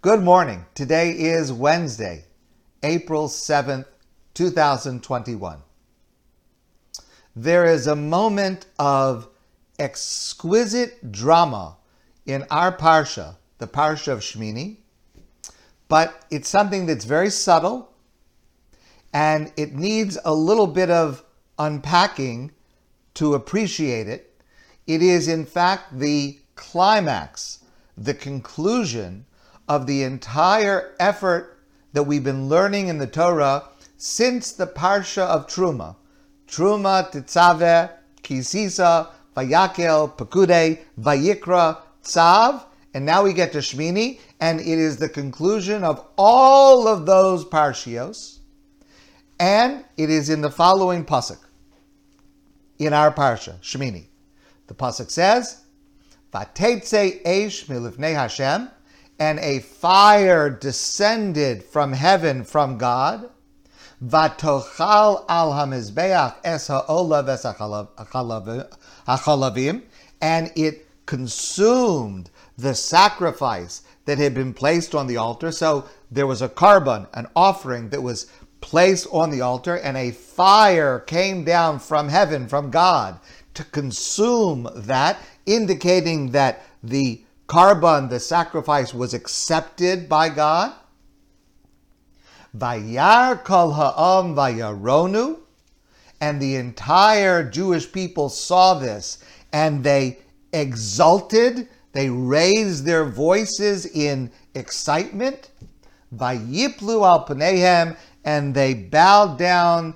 Good morning. Today is Wednesday, April 7th, 2021. There is a moment of exquisite drama in our Parsha, the Parsha of Shmini, but it's something that's very subtle and it needs a little bit of unpacking to appreciate it. It is, in fact, the climax, the conclusion of the entire effort that we've been learning in the Torah since the Parsha of Truma. Truma, Tetzaveh, Kisisa, Vayakel, Pekude, Vayikra, Tzav, and now we get to Shmini, and it is the conclusion of all of those parshios, and it is in the following pasuk in our parsha, Shmini. The pasuk says, "Vatetze eish milifnei Hashem," and a fire descended from heaven from God. Vatochal al hamizbeach es ha'chalavim, and it consumed the sacrifice that had been placed on the altar. So there was a korban, an offering that was placed on the altar, and a fire came down from heaven, from God, to consume that, indicating that the korban, the sacrifice, was accepted by God. Vayar kol ha'am vayaronu, and the entire Jewish people saw this, and they exulted, they raised their voices in excitement. Vayiplu al panehem, and they bowed down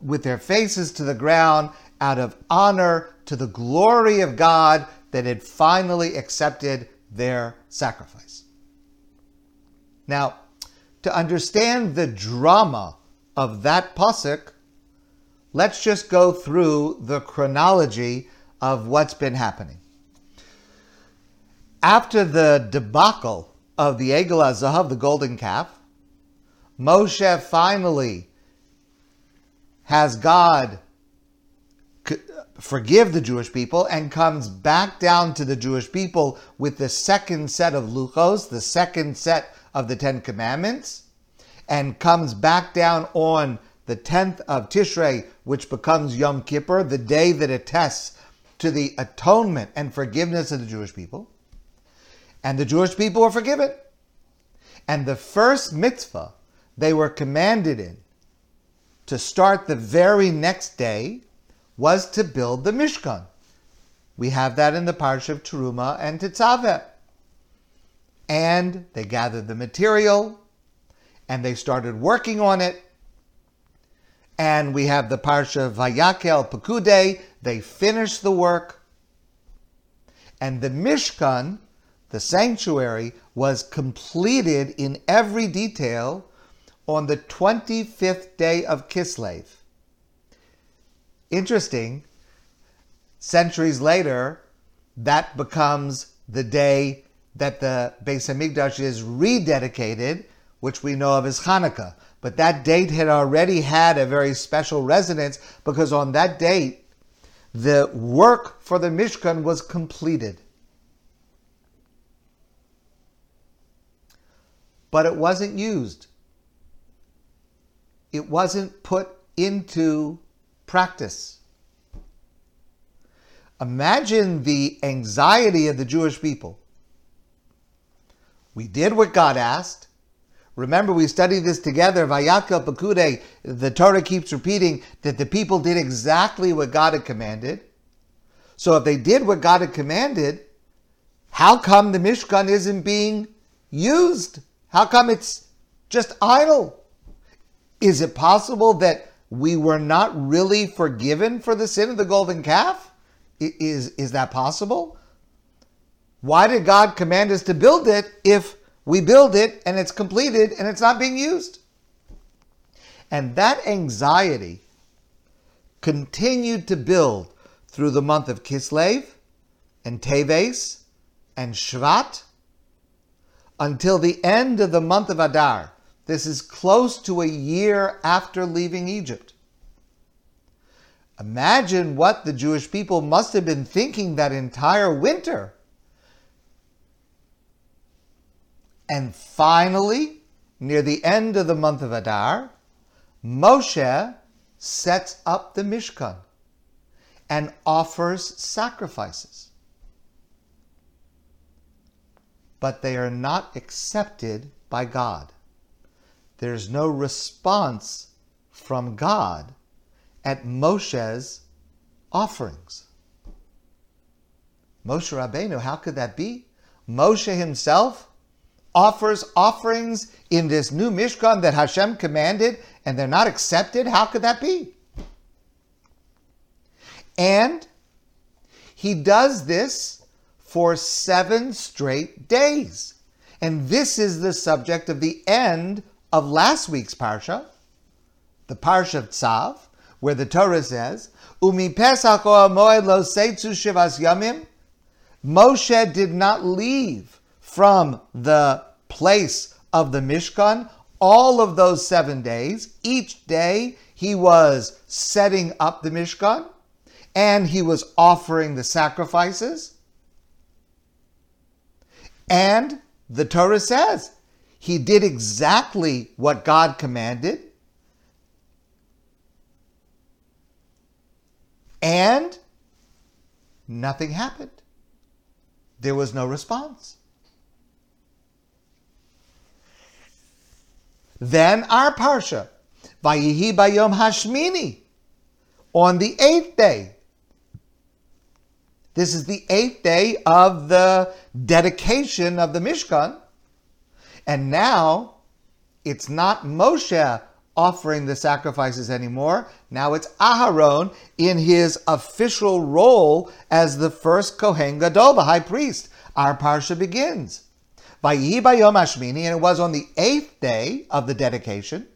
with their faces to the ground out of honor to the glory of God that had finally accepted their sacrifice. Now, to understand the drama of that pasuk, let's just go through the chronology of what's been happening. After the debacle of the Egel Zahav, the golden calf, Moshe finally has God forgive the Jewish people and comes back down to the Jewish people with the second set of luchos, the second set of the Ten Commandments, and comes back down on the 10th of Tishrei, which becomes Yom Kippur, the day that attests to the atonement and forgiveness of the Jewish people. And the Jewish people were forgiven. And the first mitzvah they were commanded in to start the very next day was to build the Mishkan. We have that in the Parsha of Teruma and Tetzaveh. And they gathered the material and they started working on it. And we have the Parsha Vayakel Pekude. They finished the work. And the Mishkan, the sanctuary, was completed in every detail on the 25th day of Kislev. Interesting, centuries later, that becomes the day that the Beis Hamikdash is rededicated, which we know of as Hanukkah. But that date had already had a very special resonance because on that date, the work for the Mishkan was completed. But it wasn't used. It wasn't put into practice. Imagine the anxiety of the Jewish people. We did what God asked. Remember, we studied this together. Vayakel Pekude, the Torah keeps repeating that the people did exactly what God had commanded. So if they did what God had commanded, how come the Mishkan isn't being used? How come it's just idle? Is it possible that we were not really forgiven for the sin of the golden calf? Is, is that possible? Why did God command us to build it if we build it and it's completed and it's not being used? And that anxiety continued to build through the month of Kislev and Teves and Shvat until the end of the month of Adar. This is close to a year after leaving Egypt. Imagine what the Jewish people must have been thinking that entire winter. And finally, near the end of the month of Adar, Moshe sets up the Mishkan and offers sacrifices. But they are not accepted by God. There's no response from God at Moshe's offerings. Moshe Rabbeinu, how could that be? Moshe himself offers offerings in this new Mishkan that Hashem commanded and they're not accepted? How could that be? And he does this for seven straight days. And this is the subject of the end of last week's Parsha, the Parsha of Tzav, where the Torah says, Umi Pesach lo seitzu shivas yamim. Moshe did not leave from the place of the Mishkan all of those seven days. Each day he was setting up the Mishkan and he was offering the sacrifices. And the Torah says he did exactly what God commanded. And nothing happened. There was no response. Then our Parsha, Vayihi Bayom Hashmini, on the eighth day. This is the eighth day of the dedication of the Mishkan. And now it's not Moshe offering the sacrifices anymore. Now it's Aharon in his official role as the first Kohen Gadol, the high priest. Our parsha begins. Vayihi Ashmini, and it was on the eighth day of the dedication.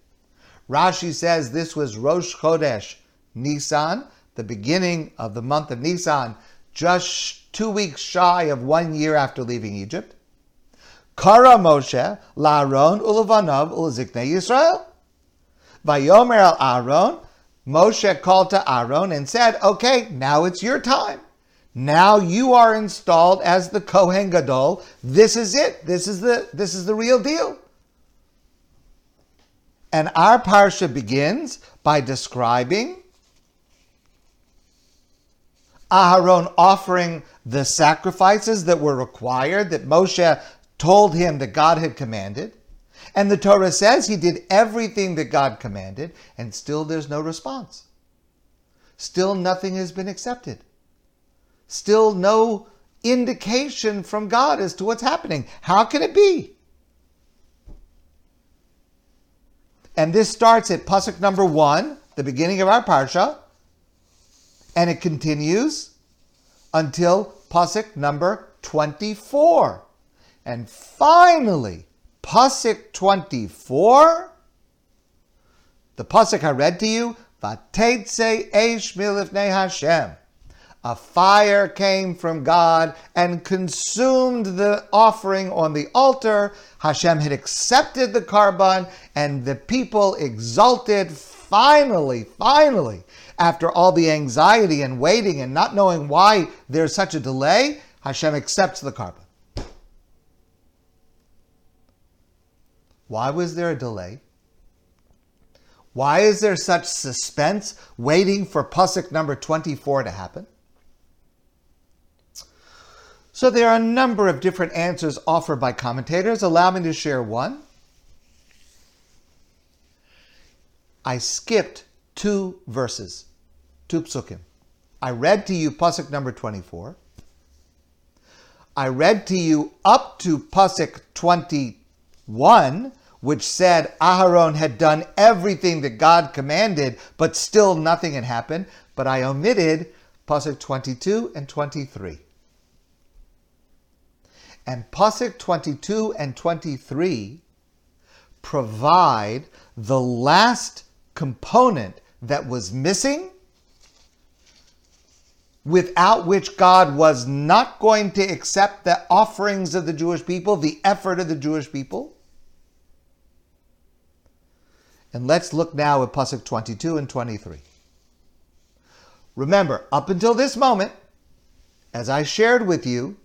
Rashi says this was Rosh Chodesh Nisan, the beginning of the month of Nisan, just two weeks shy of one year after leaving Egypt. Kara Moshe, La'aron, Ulevanov, Uleziknei Yisrael. Vayomer al Aaron, Moshe called to Aaron and said, Okay, now it's your time. Now you are installed as the Kohen Gadol. This is it. This is the this is the real deal. And our parsha begins by describing Aharon offering the sacrifices that were required that Moshe told him that God had commanded. And the Torah says he did everything that God commanded, and still there's no response. Still nothing has been accepted. Still no indication from God as to what's happening. How can it be? And this starts at pasuk number one, the beginning of our parsha, and it continues until pasuk number 24. And finally, pasuk 24, the pasuk I read to you, Vatetse Eish Milifnei Hashem. A fire came from God and consumed the offering on the altar. Hashem had accepted the korban, and the people exulted. Finally, finally, after all the anxiety and waiting and not knowing why there's such a delay, Hashem accepts the korban. Why was there a delay? Why is there such suspense waiting for Pasuk number 24 to happen? So there are a number of different answers offered by commentators. Allow me to share one. I skipped two verses, two psukim. I read to you pasuk number 24. I read to you up to pasuk 21, which said Aharon had done everything that God commanded, but still nothing had happened. But I omitted pasuk 22 and 23. And Pasuk 22 and 23 provide the last component that was missing, without which God was not going to accept the offerings of the Jewish people, the effort of the Jewish people. And let's look now at Pasuk 22 and 23. Remember, up until this moment, as I shared with you,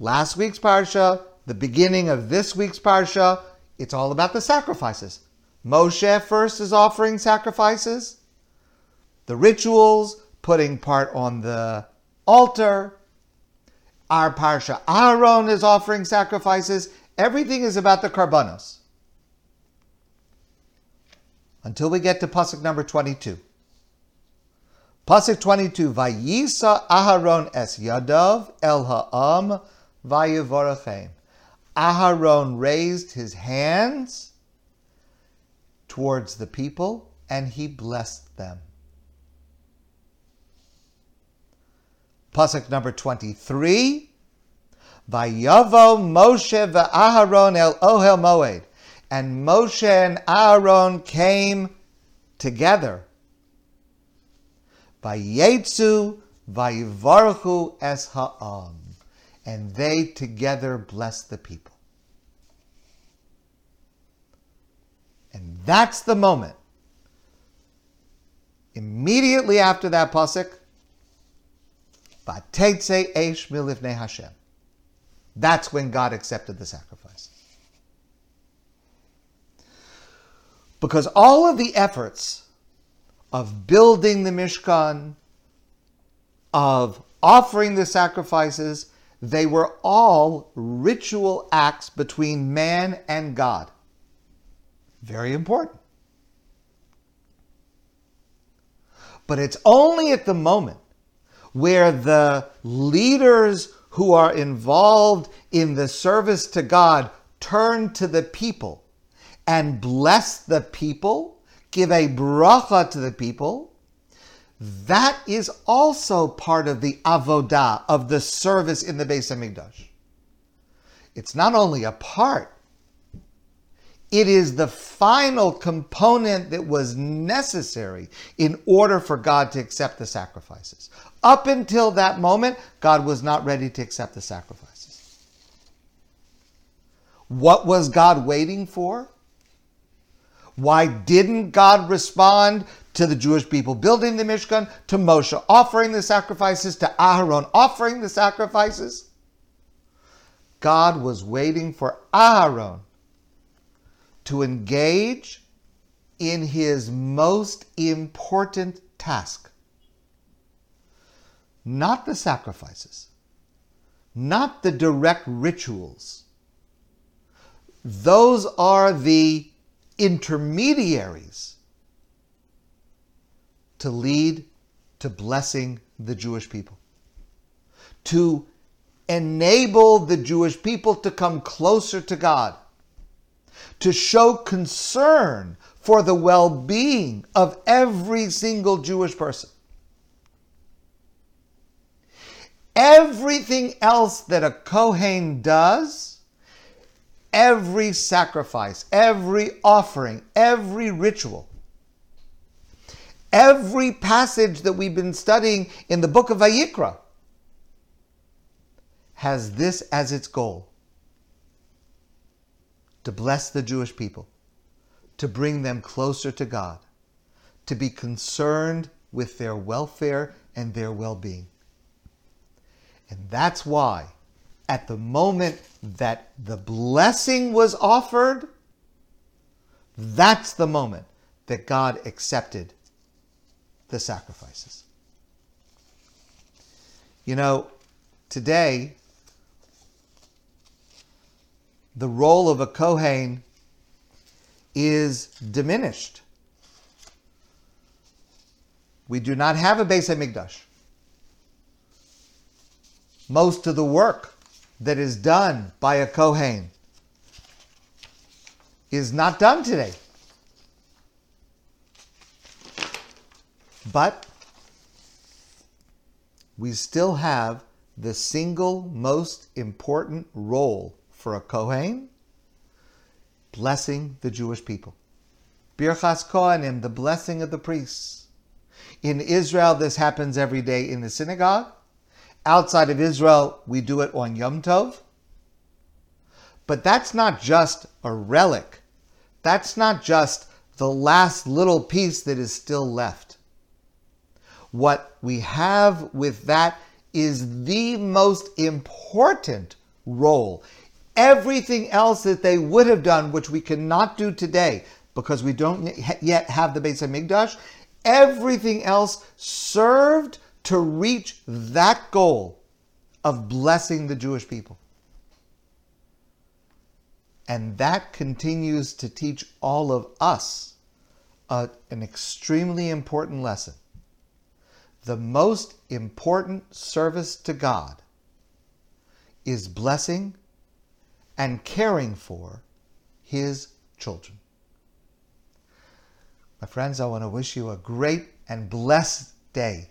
Last week's parsha, the beginning of this week's Parsha, it's all about the sacrifices. Moshe first is offering sacrifices, the rituals, putting part on the altar. Our Parsha Aaron is offering sacrifices. Everything is about the karbanos. Until we get to Pasuk number 22. Pasuk 22, Vayisa Aharon es Yadav el ha'am vayivorachem. Aharon raised his hands towards the people and he blessed them. Pasuk number 23, Vayavo Moshe ve'Aharon el Ohel Moed. And Moshe and Aaron came together Vayetzu vayivarchu es ha'am. And they together blessed the people. And that's the moment. Immediately after that pasuk, Vatetse esh milifnei Hashem. That's when God accepted the sacrifice. Because all of the efforts of building the Mishkan, of offering the sacrifices, they were all ritual acts between man and God. Very important. But it's only at the moment where the leaders who are involved in the service to God turn to the people and bless the people give a bracha to the people, that is also part of the avodah, of the service in the Beis HaMikdash. It's not only a part, it is the final component that was necessary in order for God to accept the sacrifices. Up until that moment, God was not ready to accept the sacrifices. What was God waiting for? Why didn't God respond to the Jewish people building the Mishkan, to Moshe offering the sacrifices, to Aharon offering the sacrifices? God was waiting for Aharon to engage in his most important task. Not the sacrifices, not the direct rituals. Those are the intermediaries to lead to blessing the Jewish people, to enable the Jewish people to come closer to God, to show concern for the well being of every single Jewish person. Everything else that a Kohen does every sacrifice, every offering, every ritual, every passage that we've been studying in the book of Vayikra has this as its goal to bless the Jewish people, to bring them closer to God, to be concerned with their welfare and their well being. And that's why at the moment that the blessing was offered, that's the moment that God accepted the sacrifices. You know, today, the role of a Kohen is diminished. We do not have a Beis HaMikdash. Most of the work that is done by a Kohen is not done today. But we still have the single most important role for a Kohen blessing the Jewish people. Birchas Kohanim, the blessing of the priests. In Israel, this happens every day in the synagogue. Outside of Israel, we do it on Yom Tov. But that's not just a relic. That's not just the last little piece that is still left. What we have with that is the most important role. everything else that they would have done, which we cannot do today because we don't yet have the Beis Hamikdash, everything else served to reach that goal of blessing the Jewish people. And that continues to teach all of us an extremely important lesson. The most important service to God is blessing and caring for His children. My friends, I want to wish you a great and blessed day.